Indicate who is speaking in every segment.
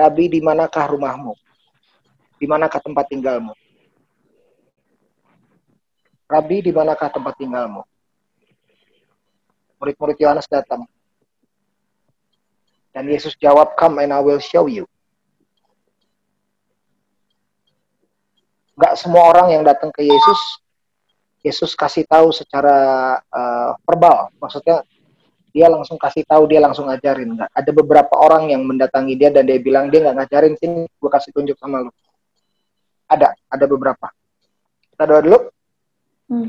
Speaker 1: Rabi, di manakah rumahmu? Di manakah tempat tinggalmu? Rabi, di manakah tempat tinggalmu? Murid-murid Yohanes datang. Dan Yesus jawab, come and I will show you. Gak semua orang yang datang ke Yesus, Yesus kasih tahu secara uh, verbal. Maksudnya dia langsung kasih tahu, dia langsung ngajarin. Nggak. Ada beberapa orang yang mendatangi dia dan dia bilang dia nggak ngajarin sini, gue kasih tunjuk sama lu. Ada, ada beberapa. Kita doa dulu. Hmm.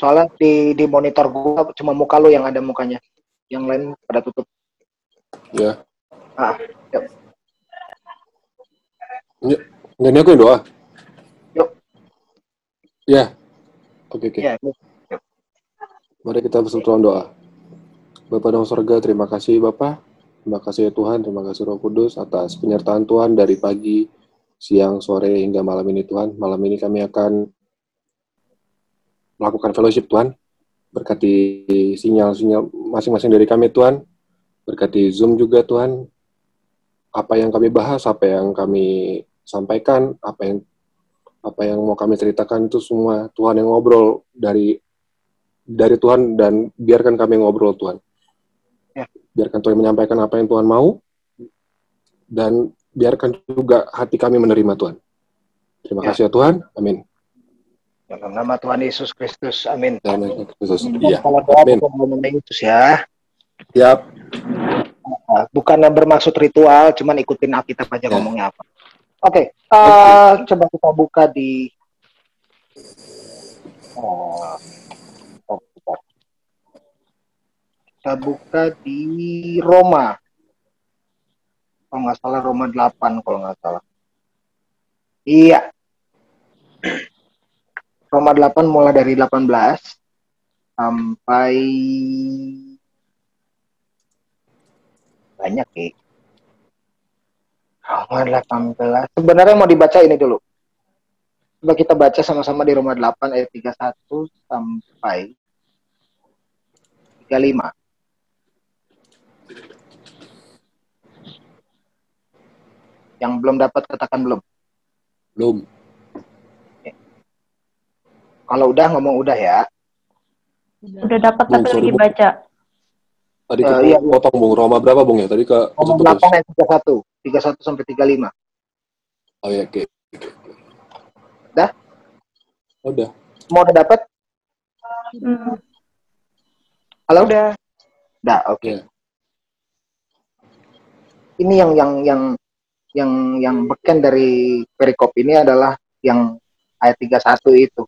Speaker 1: Soalnya di di monitor gue cuma muka lu yang ada mukanya, yang lain pada tutup.
Speaker 2: Ya.
Speaker 1: Ah, yuk.
Speaker 2: Yuk, ini aku yang doa.
Speaker 1: Yuk.
Speaker 2: Ya. Oke, oke. Ya, Mari kita bersatu doa. Bapak dalam surga, terima kasih Bapak. Terima kasih ya Tuhan, terima kasih Roh Kudus atas penyertaan Tuhan dari pagi, siang, sore, hingga malam ini Tuhan. Malam ini kami akan melakukan fellowship Tuhan. Berkati sinyal-sinyal masing-masing dari kami Tuhan. Berkati Zoom juga Tuhan. Apa yang kami bahas, apa yang kami sampaikan, apa yang apa yang mau kami ceritakan itu semua Tuhan yang ngobrol dari dari Tuhan dan biarkan kami ngobrol Tuhan. Ya. Biarkan Tuhan menyampaikan apa yang Tuhan mau dan biarkan juga hati kami menerima Tuhan. Terima ya. kasih ya Tuhan. Amin.
Speaker 1: Dalam nama Tuhan Yesus Kristus. Amin.
Speaker 2: Dalam nama Kristus. Iya.
Speaker 1: Amin. Yesus ya.
Speaker 2: Siap.
Speaker 1: Nah, bukan bermaksud ritual, cuman ikutin Alkitab aja ya. ngomongnya apa. Oke, okay. uh, coba kita buka di uh, kita buka di Roma. Kalau nggak salah Roma 8 kalau nggak salah. Iya. Roma 8 mulai dari 18 sampai banyak ya. Roma 18. Sebenarnya mau dibaca ini dulu. Coba kita baca sama-sama di Roma 8 ayat 31 sampai 35. Yang belum dapat katakan belum.
Speaker 2: Belum.
Speaker 1: Oke. Kalau udah ngomong udah ya.
Speaker 3: Udah dapat tapi lagi baca.
Speaker 2: Tadi ke uh, iya, potong Bung Roma berapa Bung ya? Tadi ke
Speaker 1: Roma 8 ayat 31. 31 sampai 35.
Speaker 2: Oh iya, oke. Okay.
Speaker 1: Udah?
Speaker 2: Udah.
Speaker 1: Mau udah dapat? Hmm. Halo? Udah. Udah, oke. Okay. Iya. Yeah. Ini yang yang yang yang yang beken dari perikop ini adalah yang ayat 31 itu.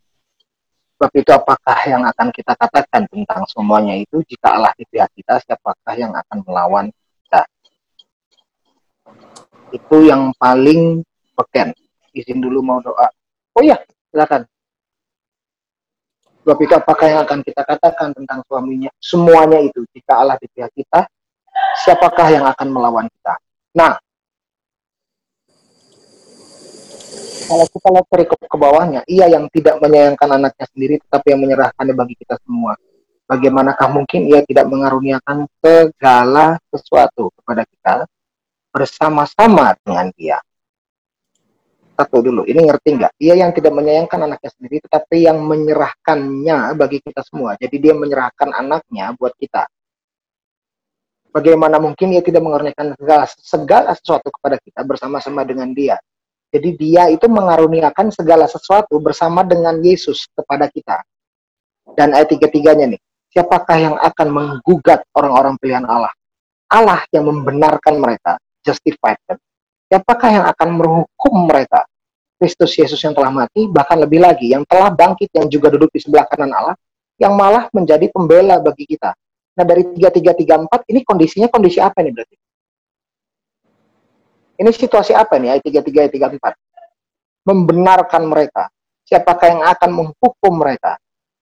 Speaker 1: Sebab itu apakah yang akan kita katakan tentang semuanya itu jika Allah di pihak kita siapakah yang akan melawan kita. Itu yang paling beken. Izin dulu mau doa. Oh iya, silakan. Sebab itu apakah yang akan kita katakan tentang suaminya? Semuanya itu jika Allah di pihak kita, siapakah yang akan melawan kita? Nah, kalau kita lihat perikop ke bawahnya, ia yang tidak menyayangkan anaknya sendiri, tetapi yang menyerahkannya bagi kita semua. Bagaimanakah mungkin ia tidak mengaruniakan segala sesuatu kepada kita bersama-sama dengan dia? Satu dulu, ini ngerti nggak? Ia yang tidak menyayangkan anaknya sendiri, tetapi yang menyerahkannya bagi kita semua. Jadi dia menyerahkan anaknya buat kita. Bagaimana mungkin ia tidak mengaruniakan segala, segala sesuatu kepada kita bersama-sama dengan dia? Jadi dia itu mengaruniakan segala sesuatu bersama dengan Yesus kepada kita. Dan ayat tiga-tiganya nih, siapakah yang akan menggugat orang-orang pilihan Allah? Allah yang membenarkan mereka, justified kan? Siapakah yang akan menghukum mereka? Kristus Yesus yang telah mati, bahkan lebih lagi, yang telah bangkit, yang juga duduk di sebelah kanan Allah, yang malah menjadi pembela bagi kita. Nah dari tiga tiga tiga empat ini kondisinya kondisi apa nih berarti? Ini situasi apa nih ayat 33 ayat 34? Membenarkan mereka. Siapakah yang akan menghukum mereka?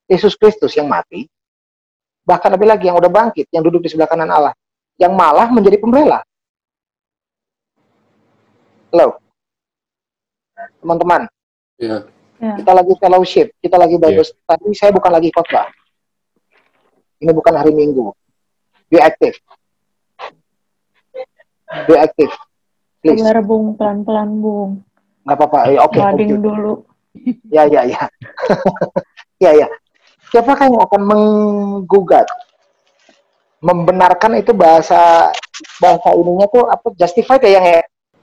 Speaker 1: Yesus Kristus yang mati, bahkan lebih lagi yang udah bangkit, yang duduk di sebelah kanan Allah, yang malah menjadi pembela. Halo. Teman-teman.
Speaker 2: Yeah.
Speaker 1: Yeah. Kita lagi fellowship, kita lagi Bible yeah. Tapi saya bukan lagi khotbah. Ini bukan hari Minggu. Be active. reactive. Please.
Speaker 3: Sabar Bung, pelan-pelan Bung.
Speaker 1: Nggak apa-apa. Eh, Oke,
Speaker 3: Ngading
Speaker 1: lanjut.
Speaker 3: dulu.
Speaker 1: Ya, ya, ya. ya, ya. Siapakah yang akan menggugat? Membenarkan itu bahasa bahasa ininya tuh apa? Justified ya yang ya?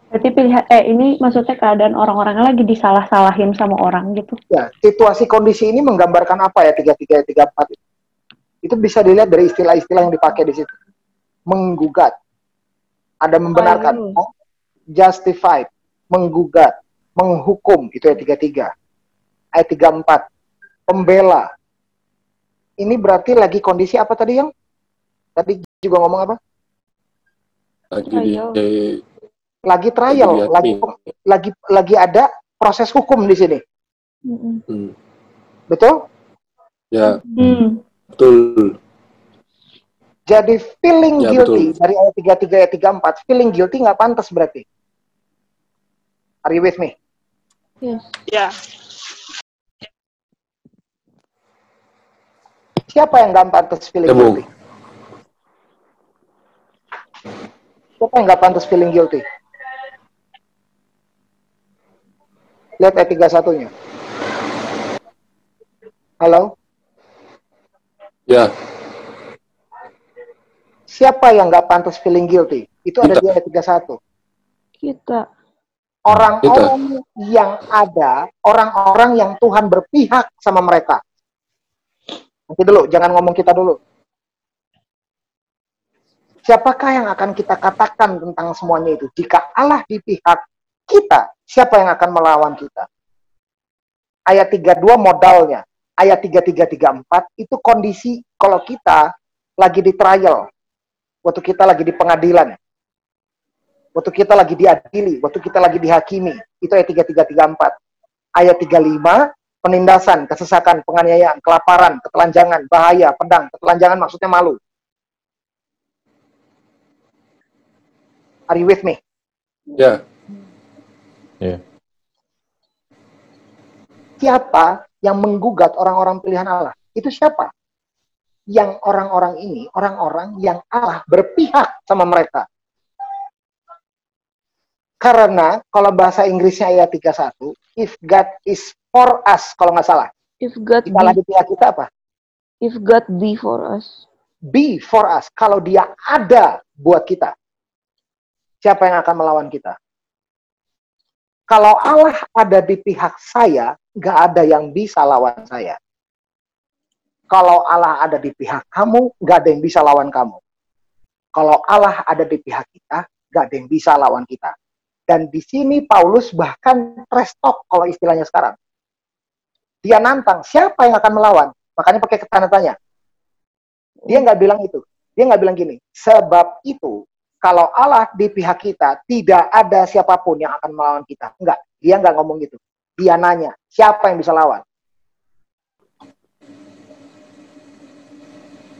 Speaker 3: Berarti pilihan, eh ini maksudnya keadaan orang-orang lagi disalah-salahin sama orang gitu.
Speaker 1: Ya, situasi kondisi ini menggambarkan apa ya tiga tiga tiga empat itu bisa dilihat dari istilah-istilah yang dipakai di situ. Menggugat, ada membenarkan,
Speaker 3: Oh,
Speaker 1: justified, menggugat, menghukum itu ya tiga tiga. Ayat tiga empat, pembela. Ini berarti lagi kondisi apa tadi yang? Tadi juga ngomong apa?
Speaker 2: Lagi di,
Speaker 1: Lagi trial, lagi
Speaker 2: lagi
Speaker 1: lagi lagi ada proses hukum di sini,
Speaker 2: hmm.
Speaker 1: betul?
Speaker 2: Ya,
Speaker 3: Hmm.
Speaker 2: betul.
Speaker 1: Jadi feeling
Speaker 2: Ya,
Speaker 1: guilty dari ayat 33 ayat 34, feeling guilty nggak pantas berarti. Are you with me?
Speaker 3: Yes.
Speaker 4: Ya,
Speaker 1: Siapa yang nggak pantas feeling guilty? Siapa yang nggak pantas feeling guilty? Lihat ayat 31-nya. Halo?
Speaker 2: Ya,
Speaker 1: Siapa yang nggak pantas feeling guilty? Itu ada
Speaker 2: Kita.
Speaker 1: di ayat 31.
Speaker 3: Kita.
Speaker 1: Orang-orang yang ada, orang-orang yang Tuhan berpihak sama mereka. Nanti dulu, jangan ngomong kita dulu. Siapakah yang akan kita katakan tentang semuanya itu? Jika Allah di pihak kita, siapa yang akan melawan kita? Ayat 32 modalnya. Ayat 33, 34 itu kondisi kalau kita lagi di trial. Waktu kita lagi di pengadilan. Waktu kita lagi diadili, waktu kita lagi dihakimi. Itu ayat 33, 34. Ayat 35, penindasan, kesesakan, penganiayaan, kelaparan, ketelanjangan, bahaya, pedang. Ketelanjangan maksudnya malu. Are you with me?
Speaker 2: ya,
Speaker 1: Siapa yang menggugat orang-orang pilihan Allah? Itu siapa? Yang orang-orang ini, orang-orang yang Allah berpihak sama mereka. Karena kalau bahasa Inggrisnya ayat 31, if God is for us, kalau nggak salah.
Speaker 3: If God
Speaker 1: Jika
Speaker 3: be,
Speaker 1: di pihak kita apa?
Speaker 3: if God be for us.
Speaker 1: Be for us. Kalau dia ada buat kita. Siapa yang akan melawan kita? Kalau Allah ada di pihak saya, nggak ada yang bisa lawan saya. Kalau Allah ada di pihak kamu, nggak ada yang bisa lawan kamu. Kalau Allah ada di pihak kita, nggak ada yang bisa lawan kita. Dan di sini Paulus bahkan talk kalau istilahnya sekarang. Dia nantang, siapa yang akan melawan? Makanya pakai tanda tanya. Dia nggak bilang itu. Dia nggak bilang gini. Sebab itu, kalau Allah di pihak kita, tidak ada siapa pun yang akan melawan kita. Enggak. Dia nggak ngomong gitu. Dia nanya, siapa yang bisa lawan?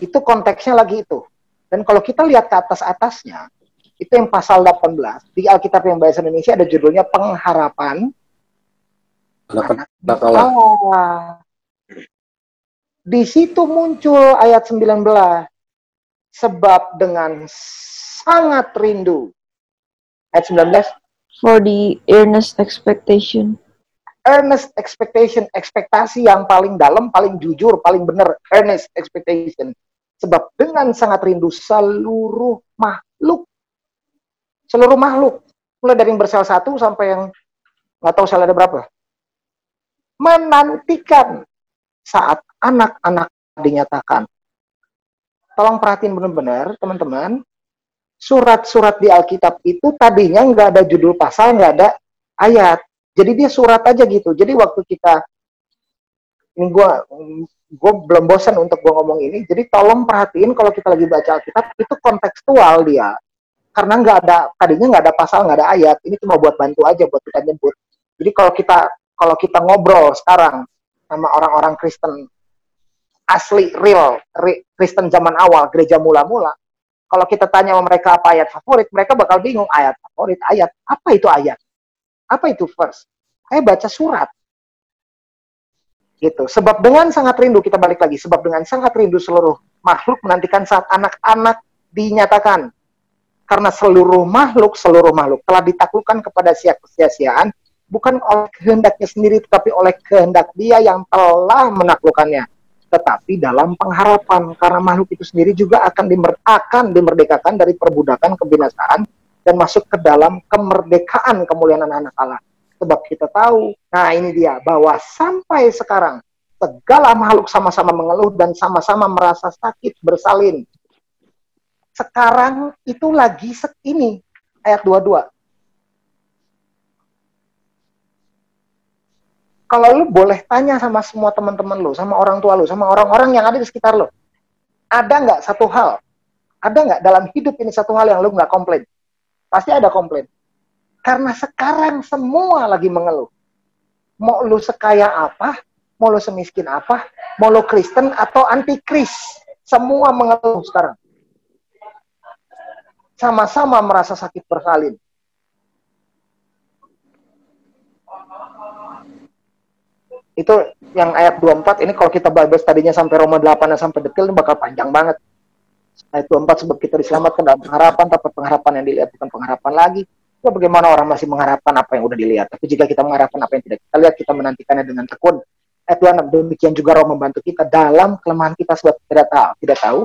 Speaker 1: Itu konteksnya lagi itu. Dan kalau kita lihat ke atas-atasnya, itu yang pasal 18, di Alkitab yang bahasa Indonesia ada judulnya pengharapan
Speaker 2: Allah.
Speaker 1: Allah. Di situ muncul ayat 19. Sebab dengan sangat rindu. Ayat 19.
Speaker 3: For the earnest expectation.
Speaker 1: Earnest expectation. Ekspektasi yang paling dalam, paling jujur, paling benar. Earnest expectation. Sebab dengan sangat rindu seluruh makhluk. Seluruh makhluk. Mulai dari yang bersel satu sampai yang nggak tahu sel ada berapa. Menantikan saat anak-anak dinyatakan. Tolong perhatiin benar-benar, teman-teman. Surat-surat di Alkitab itu tadinya nggak ada judul pasal, nggak ada ayat. Jadi dia surat aja gitu. Jadi waktu kita ini gue gue belum bosan untuk gue ngomong ini. Jadi tolong perhatiin kalau kita lagi baca Alkitab itu kontekstual dia. Karena nggak ada tadinya nggak ada pasal, nggak ada ayat. Ini cuma buat bantu aja buat kita nyebut. Jadi kalau kita kalau kita ngobrol sekarang sama orang-orang Kristen asli real re- Kristen zaman awal gereja mula-mula kalau kita tanya sama mereka apa ayat favorit mereka bakal bingung ayat favorit ayat apa itu ayat apa itu verse saya baca surat gitu sebab dengan sangat rindu kita balik lagi sebab dengan sangat rindu seluruh makhluk menantikan saat anak-anak dinyatakan Karena seluruh makhluk, seluruh makhluk telah ditaklukkan kepada sia-siaan bukan oleh kehendaknya sendiri tetapi oleh kehendak dia yang telah menaklukkannya. Tetapi dalam pengharapan karena makhluk itu sendiri juga akan dimer akan dimerdekakan dari perbudakan kebinasaan dan masuk ke dalam kemerdekaan kemuliaan anak-anak Allah. Sebab kita tahu nah ini dia bahwa sampai sekarang segala makhluk sama-sama mengeluh dan sama-sama merasa sakit bersalin sekarang itu lagi ini ayat 22 kalau lu boleh tanya sama semua teman-teman lu, sama orang tua lu, sama orang-orang yang ada di sekitar lu, ada nggak satu hal, ada nggak dalam hidup ini satu hal yang lu nggak komplain? Pasti ada komplain. Karena sekarang semua lagi mengeluh. Mau lu sekaya apa, mau lu semiskin apa, mau lu Kristen atau anti Kris, semua mengeluh sekarang. Sama-sama merasa sakit bersalin itu yang ayat 24 ini kalau kita bahas tadinya sampai Roma 8 dan sampai detail ini bakal panjang banget. Ayat 24 sebab kita diselamatkan dalam pengharapan, tapi pengharapan yang dilihat bukan pengharapan lagi. Ya bagaimana orang masih mengharapkan apa yang udah dilihat. Tapi jika kita mengharapkan apa yang tidak kita lihat, kita menantikannya dengan tekun. Ayat 26, demikian juga roh membantu kita dalam kelemahan kita sebab tidak tahu, tidak tahu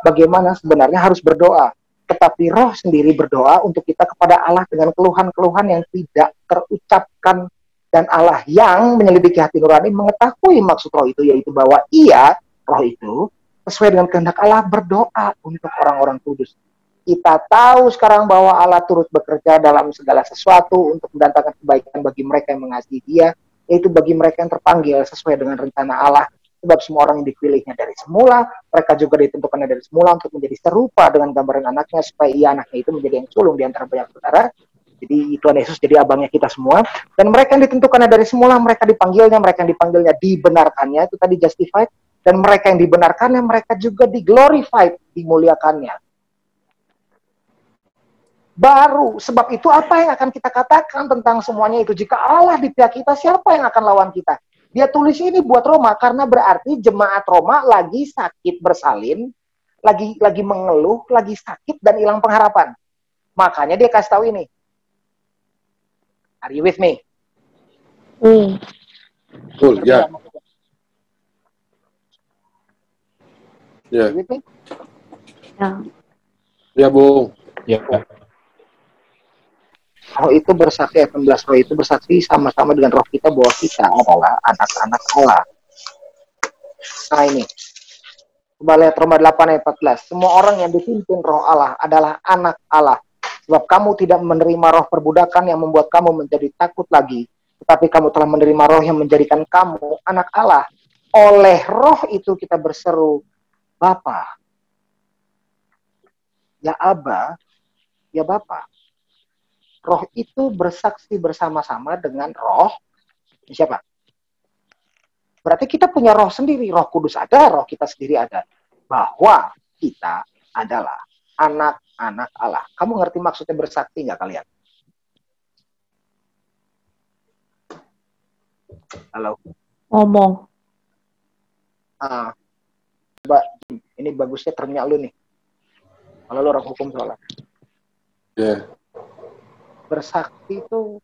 Speaker 1: bagaimana sebenarnya harus berdoa. Tetapi roh sendiri berdoa untuk kita kepada Allah dengan keluhan-keluhan yang tidak terucapkan dan Allah yang menyelidiki hati nurani mengetahui maksud roh itu yaitu bahwa ia roh itu sesuai dengan kehendak Allah berdoa untuk orang-orang kudus. Kita tahu sekarang bahwa Allah turut bekerja dalam segala sesuatu untuk mendatangkan kebaikan bagi mereka yang mengasihi Dia, yaitu bagi mereka yang terpanggil sesuai dengan rencana Allah. Sebab semua orang yang dipilihnya dari semula, mereka juga ditentukannya dari semula untuk menjadi serupa dengan gambaran anaknya supaya ia anaknya itu menjadi yang sulung di antara banyak saudara jadi Tuhan Yesus jadi abangnya kita semua. Dan mereka yang ditentukannya dari semula, mereka dipanggilnya, mereka yang dipanggilnya dibenarkannya, itu tadi justified. Dan mereka yang dibenarkannya, mereka juga diglorified, dimuliakannya. Baru, sebab itu apa yang akan kita katakan tentang semuanya itu? Jika Allah di pihak kita, siapa yang akan lawan kita? Dia tulis ini buat Roma, karena berarti jemaat Roma lagi sakit bersalin, lagi lagi mengeluh, lagi sakit dan hilang pengharapan. Makanya dia kasih tahu ini, Are you with me?
Speaker 3: Hmm.
Speaker 2: Cool, ya. Ya.
Speaker 3: Ya.
Speaker 2: Ya, Bung.
Speaker 4: Ya.
Speaker 1: Roh itu bersaksi, 18 roh itu bersaksi sama-sama dengan roh kita bahwa kita adalah anak-anak Allah. Nah ini, coba lihat Roma 8 ayat 14. Semua orang yang dipimpin roh Allah adalah anak Allah. Sebab kamu tidak menerima roh perbudakan yang membuat kamu menjadi takut lagi. Tetapi kamu telah menerima roh yang menjadikan kamu anak Allah. Oleh roh itu kita berseru, Bapa. Ya Aba, ya Bapa. Roh itu bersaksi bersama-sama dengan roh siapa? Berarti kita punya roh sendiri, roh kudus ada, roh kita sendiri ada. Bahwa kita adalah anak-anak Allah. Kamu ngerti maksudnya bersaksi nggak kalian? Halo.
Speaker 3: Ngomong.
Speaker 1: Ah, coba ini bagusnya ternyata lu nih. Kalau lu orang hukum soalnya.
Speaker 2: Ya. Yeah.
Speaker 1: Bersaksi itu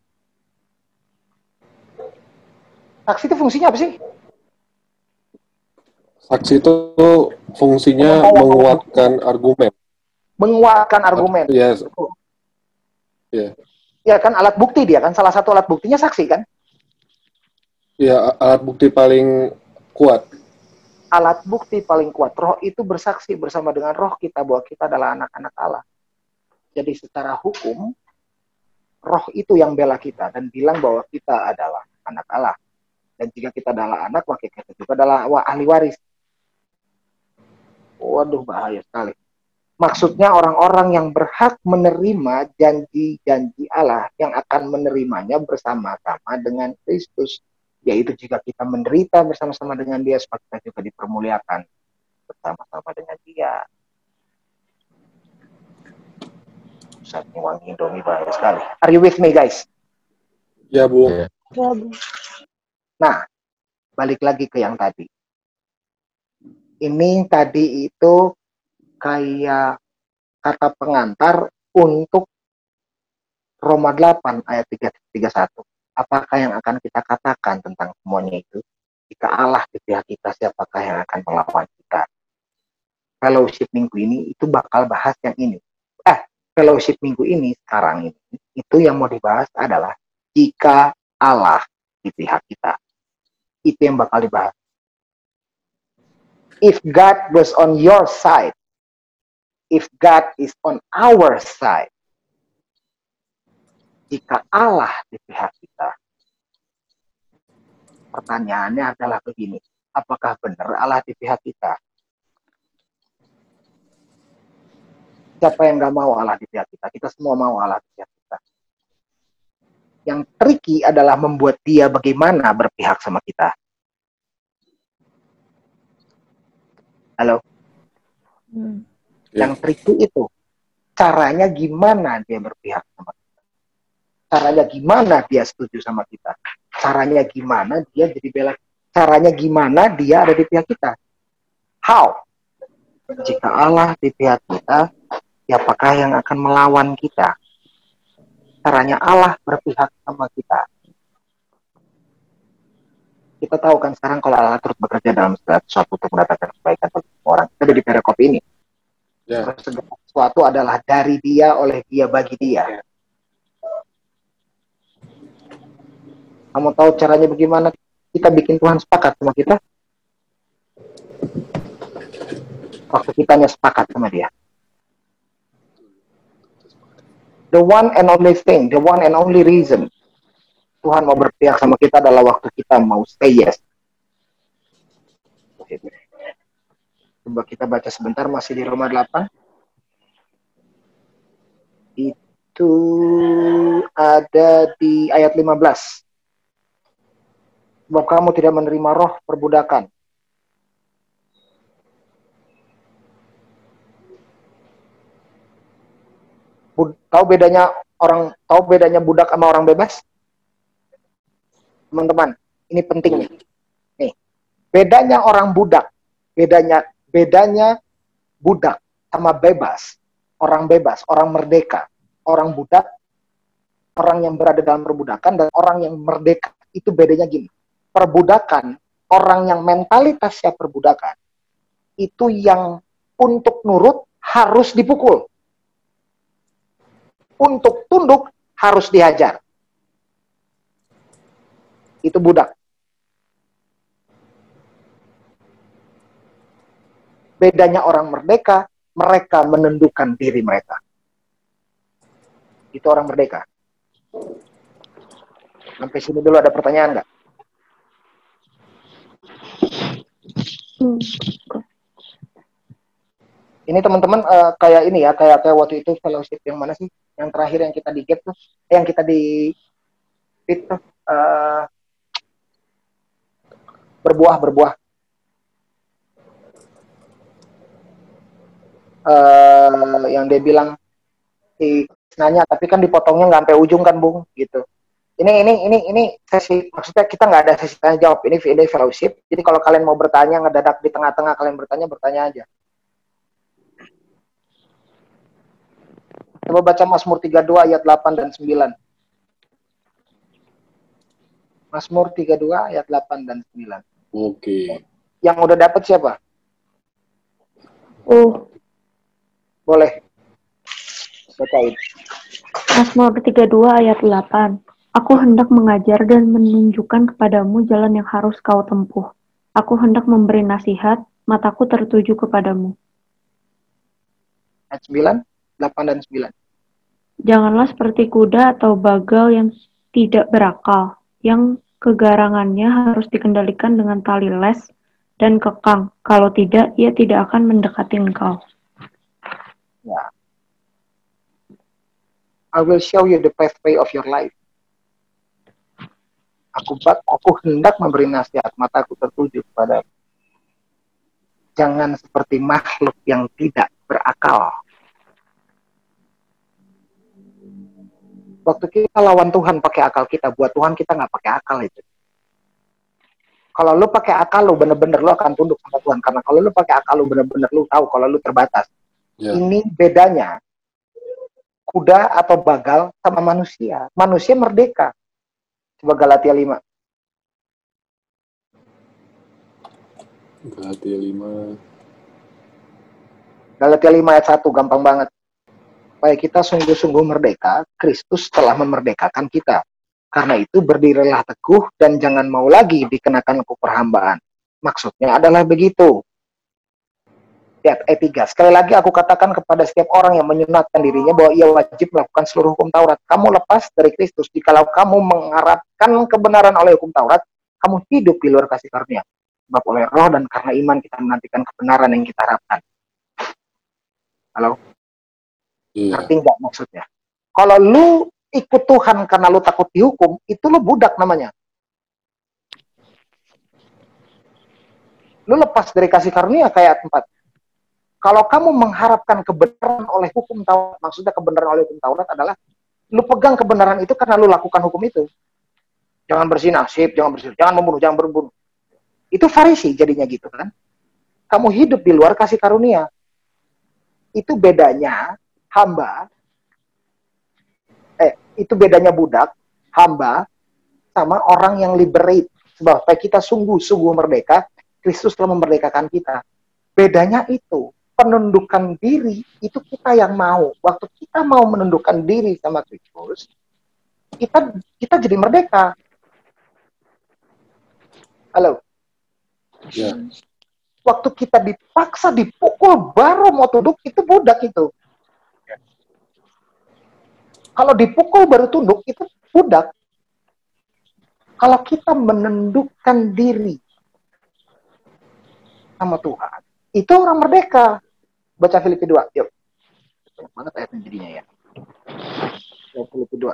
Speaker 1: Saksi itu fungsinya apa sih?
Speaker 2: Saksi itu fungsinya menguatkan argumen
Speaker 1: menguatkan argumen.
Speaker 2: Yes. Yeah.
Speaker 1: Ya kan alat bukti dia kan salah satu alat buktinya saksi kan?
Speaker 2: Ya alat bukti paling kuat.
Speaker 1: Alat bukti paling kuat. Roh itu bersaksi bersama dengan roh kita bahwa kita adalah anak-anak Allah. Jadi secara hukum roh itu yang bela kita dan bilang bahwa kita adalah anak Allah. Dan jika kita adalah anak, maka kita juga adalah ahli waris. Waduh bahaya sekali. Maksudnya orang-orang yang berhak menerima janji-janji Allah yang akan menerimanya bersama-sama dengan Kristus. Yaitu jika kita menderita bersama-sama dengan dia, supaya kita juga dipermuliakan bersama-sama dengan dia. Saatnya wangi Indomie banyak sekali. Are you with me guys?
Speaker 2: Ya, Bu. Ya,
Speaker 3: Bu.
Speaker 1: Nah, balik lagi ke yang tadi. Ini tadi itu kayak kata pengantar untuk Roma 8 ayat 31. Apakah yang akan kita katakan tentang semuanya itu? Jika Allah di pihak kita, siapakah yang akan melawan kita? Fellowship minggu ini itu bakal bahas yang ini. Fellowship minggu ini sekarang ini itu yang mau dibahas adalah jika Allah di pihak kita. Itu yang bakal dibahas. If God was on your side, if God is on our side, jika Allah di pihak kita, pertanyaannya adalah begini, apakah benar Allah di pihak kita? Siapa yang nggak mau Allah di pihak kita? Kita semua mau Allah di pihak kita. Yang tricky adalah membuat dia bagaimana berpihak sama kita. Halo? Hmm. Yang tricky itu, caranya gimana dia berpihak sama kita caranya gimana dia setuju sama kita caranya gimana dia jadi bela caranya gimana dia ada di pihak kita how jika Allah di pihak kita siapakah yang akan melawan kita caranya Allah berpihak sama kita kita tahu kan sekarang kalau Allah terus bekerja dalam segala sesuatu untuk mendatangkan kebaikan bagi orang kita ada di perikop ini yeah. segala sesuatu adalah dari dia oleh dia bagi dia yeah Kamu tahu caranya bagaimana kita bikin Tuhan sepakat sama kita? Waktu kita hanya sepakat sama dia. The one and only thing, the one and only reason Tuhan mau berpihak sama kita adalah waktu kita mau say yes. Coba kita baca sebentar masih di Roma 8. Itu ada di ayat 15 sebab kamu tidak menerima roh perbudakan. Tahu bedanya orang tahu bedanya budak sama orang bebas? Teman-teman, ini penting nih. Nih, bedanya orang budak, bedanya bedanya budak sama bebas. Orang bebas, orang merdeka. Orang budak, orang yang berada dalam perbudakan dan orang yang merdeka itu bedanya gini perbudakan, orang yang mentalitasnya perbudakan, itu yang untuk nurut harus dipukul. Untuk tunduk harus dihajar. Itu budak. Bedanya orang merdeka, mereka menundukkan diri mereka. Itu orang merdeka. Sampai sini dulu ada pertanyaan nggak? Ini teman-teman uh, kayak ini ya, kayak kayak waktu itu fellowship yang mana sih? Yang terakhir yang kita di get tuh, eh, yang kita di fit uh, berbuah berbuah. Uh, yang dia bilang si nanya tapi kan dipotongnya nggak sampai ujung kan bung gitu ini ini ini ini sesi maksudnya kita nggak ada sesi tanya jawab ini ini fellowship jadi kalau kalian mau bertanya ngedadak di tengah-tengah kalian bertanya bertanya aja coba baca Mazmur 32 ayat 8 dan 9 Mazmur 32 ayat 8 dan 9 oke
Speaker 2: okay.
Speaker 1: yang udah dapat siapa
Speaker 3: oh
Speaker 1: boleh bacain
Speaker 3: Mazmur 32 ayat 8 Aku hendak mengajar dan menunjukkan kepadamu jalan yang harus kau tempuh. Aku hendak memberi nasihat, mataku tertuju kepadamu.
Speaker 1: Ayat 9, 8 dan 9.
Speaker 3: Janganlah seperti kuda atau bagal yang tidak berakal, yang kegarangannya harus dikendalikan dengan tali les dan kekang. Kalau tidak, ia tidak akan mendekati engkau.
Speaker 1: Ya. I will show you the pathway of your life. Aku aku hendak memberi nasihat, mataku tertuju kepada jangan seperti makhluk yang tidak berakal. Waktu kita lawan Tuhan pakai akal kita, buat Tuhan kita nggak pakai akal itu. Kalau lu pakai akal lu bener-bener lu akan tunduk sama Tuhan karena kalau lu pakai akal lu bener-bener lu tahu kalau lu terbatas. Yeah. Ini bedanya kuda atau bagal sama manusia. Manusia merdeka. Coba Galatia 5.
Speaker 2: Galatia 5.
Speaker 1: Galatia 5 ayat 1, gampang banget. Supaya kita sungguh-sungguh merdeka, Kristus telah memerdekakan kita. Karena itu berdirilah teguh dan jangan mau lagi dikenakan hukum perhambaan. Maksudnya adalah begitu. Lihat ayat 3. Sekali lagi aku katakan kepada setiap orang yang menyunatkan dirinya bahwa ia wajib melakukan seluruh hukum Taurat. Kamu lepas dari Kristus. Jikalau kamu mengharapkan kebenaran oleh hukum Taurat, kamu hidup di luar kasih karunia. Sebab oleh roh dan karena iman kita menantikan kebenaran yang kita harapkan. Halo?
Speaker 2: Iya.
Speaker 1: Ngerti nggak maksudnya? Kalau lu ikut Tuhan karena lu takut dihukum, itu lu budak namanya. Lu lepas dari kasih karunia kayak tempat. Kalau kamu mengharapkan kebenaran oleh hukum Taurat, maksudnya kebenaran oleh hukum Taurat adalah lu pegang kebenaran itu karena lu lakukan hukum itu. Jangan bersinah, sip, jangan bersinah, jangan membunuh, jangan berbunuh. Itu farisi jadinya gitu kan. Kamu hidup di luar kasih karunia. Itu bedanya hamba eh itu bedanya budak, hamba sama orang yang liberate. Sebab kita sungguh-sungguh merdeka, Kristus telah memerdekakan kita. Bedanya itu, penundukan diri itu kita yang mau. Waktu kita mau menundukkan diri sama Kristus, kita kita jadi merdeka. Halo.
Speaker 2: Ya.
Speaker 1: Waktu kita dipaksa dipukul baru mau tunduk itu budak itu. Kalau dipukul baru tunduk itu budak. Kalau kita menundukkan diri sama Tuhan, itu orang merdeka. Baca Filipi 2, yuk. Banyak banget ayatnya jadinya ya. Filipi 2.